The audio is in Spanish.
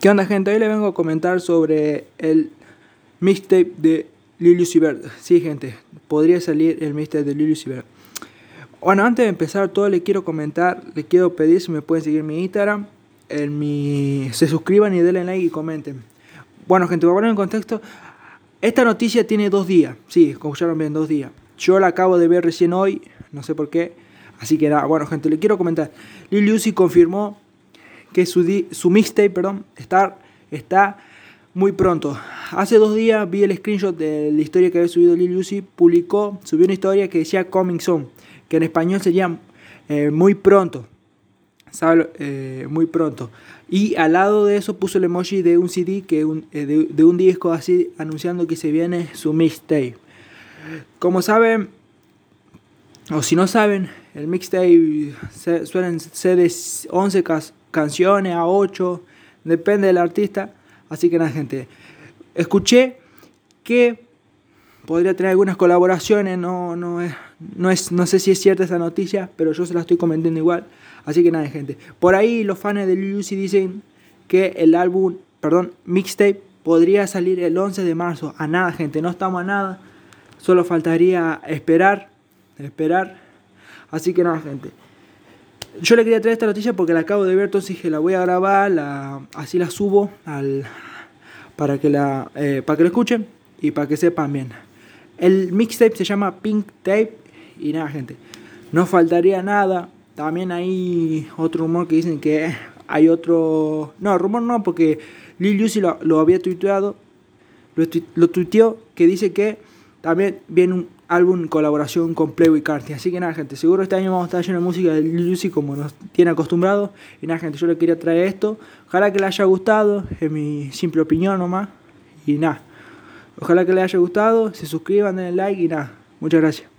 ¿Qué onda gente? Hoy le vengo a comentar sobre el mixtape de Lil Uzi Vert. Sí gente, podría salir el mixtape de Lil Uzi Vert. Bueno, antes de empezar todo le quiero comentar, le quiero pedir si me pueden seguir en mi Instagram, en mi... se suscriban y denle like y comenten. Bueno gente, voy a poner en contexto, esta noticia tiene dos días, sí, escucharon bien, dos días. Yo la acabo de ver recién hoy, no sé por qué, así que nada, bueno gente, le quiero comentar. Lil Uzi confirmó que su, mixtape perdón, está, muy pronto. Hace dos días vi el screenshot de la historia que había subido Lil Uzi. Publicó, subió una historia que decía Coming Soon, que en español sería eh, muy pronto. ¿Sabe? Eh, muy pronto. Y al lado de eso puso el emoji de un CD, que eh, de, un disco así, anunciando que se viene su mixtape. Como saben, o si no saben, el mixtape suelen ser de 11 canciones a 8, depende del artista. Así que nada, gente. Escuché que podría tener algunas colaboraciones, no, no, es, no, es, no sé si es cierta esa noticia, pero yo se la estoy comentando igual. Así que nada, gente. Por ahí los fans de Lucy dicen que el álbum, perdón, mixtape podría salir el 11 de marzo. A nada, gente, no estamos a nada. Solo faltaría esperar, esperar. Así que nada, gente. Yo le quería traer esta noticia porque la acabo de ver, entonces dije la voy a grabar, la, así la subo al, para, que la, eh, para que escuchen y para que sepan bien. El mixtape se llama Pink Tape y nada, gente. No faltaría nada. También hay otro rumor que dicen que hay otro... No, rumor no, porque Lil Uzi lo, lo había tuiteado, lo, lo tuiteó, que dice que también viene un álbum en colaboración con Playboy Carti. Así que nada, gente, seguro este año vamos a estar lleno música de Lucy como nos tiene acostumbrado. Y nada, gente, yo le quería traer esto. Ojalá que le haya gustado, es mi simple opinión nomás. Y nada, ojalá que le haya gustado, se suscriban, denle like y nada. Muchas gracias.